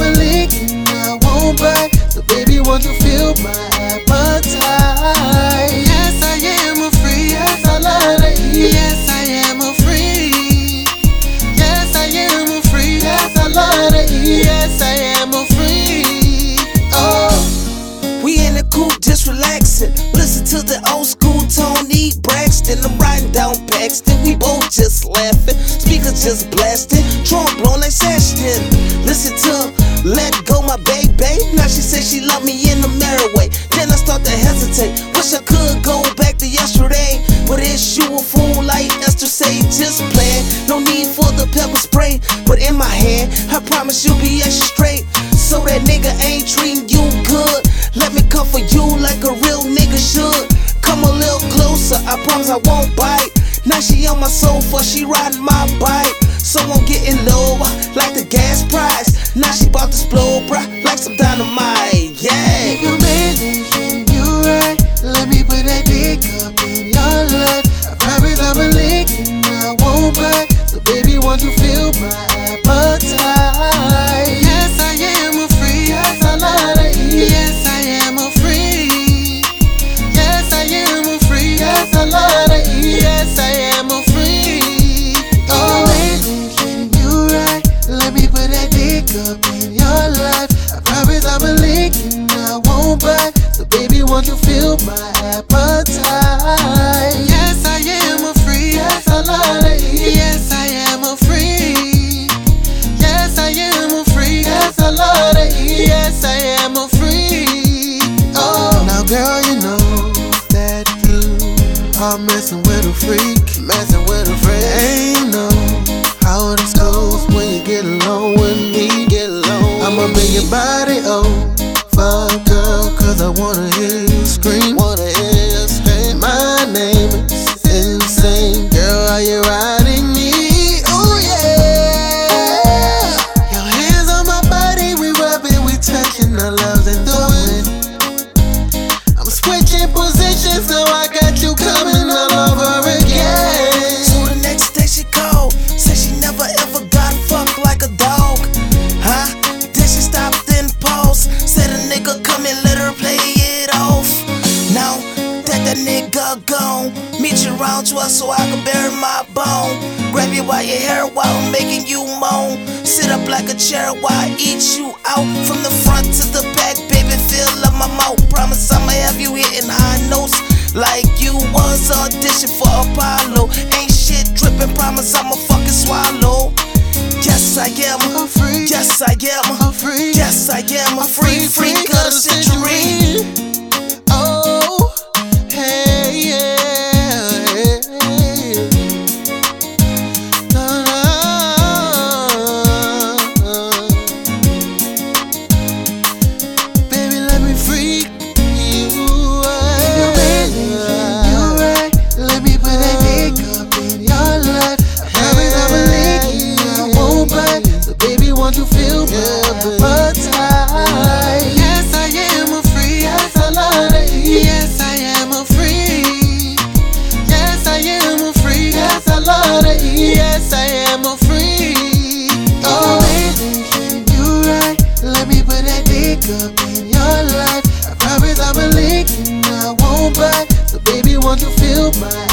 a lick I won't bite. So, baby, won't you feel my appetite? Yes, I am a free. Yes, I love eat. Yes, I am a free. Yes, I am a free. Yes, I love eat. Yes, I am a free. Oh. We in the coupe just relaxing. Listen to the old school Toni Braxton. I'm riding down Paxton. We both just laughing. Speakers just blasting. Trump blowing like Sashton. Listen to Let Go My Baby. Now she say she love me in the merry way. Then I start to hesitate. Wish I could go back to yesterday. But it's you a fool like Esther say. Just play. No need for the pepper spray. But in my hand, I promise you'll be extra straight. So that nigga ain't treating you good. Let me come for you like a real nigga should. Come a little closer, I promise I won't bite. Now she on my sofa, she riding my bike. So I'm getting lower, like the gas price. Now she bout to explode, bruh, like some dynamite. Yeah. You manage and you right. Let me put that dick up in your life. I promise I'm a lick and I won't bite. So baby, won't you feel my appetite? My appetite? Yes, I am a free. Yes, I love to eat. Yes, I am a free. Yes, I am a free. Yes, I love to eat. Yes, I am a free. Oh, now girl, you know that you are messing with a freak, messing with a freak. Ain't no how this goes when you get alone with me. Get alone. I'ma bring your body over, you around to us so I can bury my bone. Grab you by your hair while I'm making you moan. Sit up like a chair while I eat you out. From the front to the back, baby, fill up my mouth. Promise I'ma have you hitting high notes. Like you was audition for Apollo. Ain't shit dripping, promise I'ma fucking swallow. Yes, I am A freak. Yes, I am A freak. Yes, I am a free freak of the century. you feel yeah, but Yes, I am a free. Yes, I love it. Yes, I am a free. Yes, I am a free. Yes, I love it. Yes, I am a free. Oh, baby, you right. Let me put that dick up in your life. I promise I'ma and I won't bite. So, baby, won't you feel my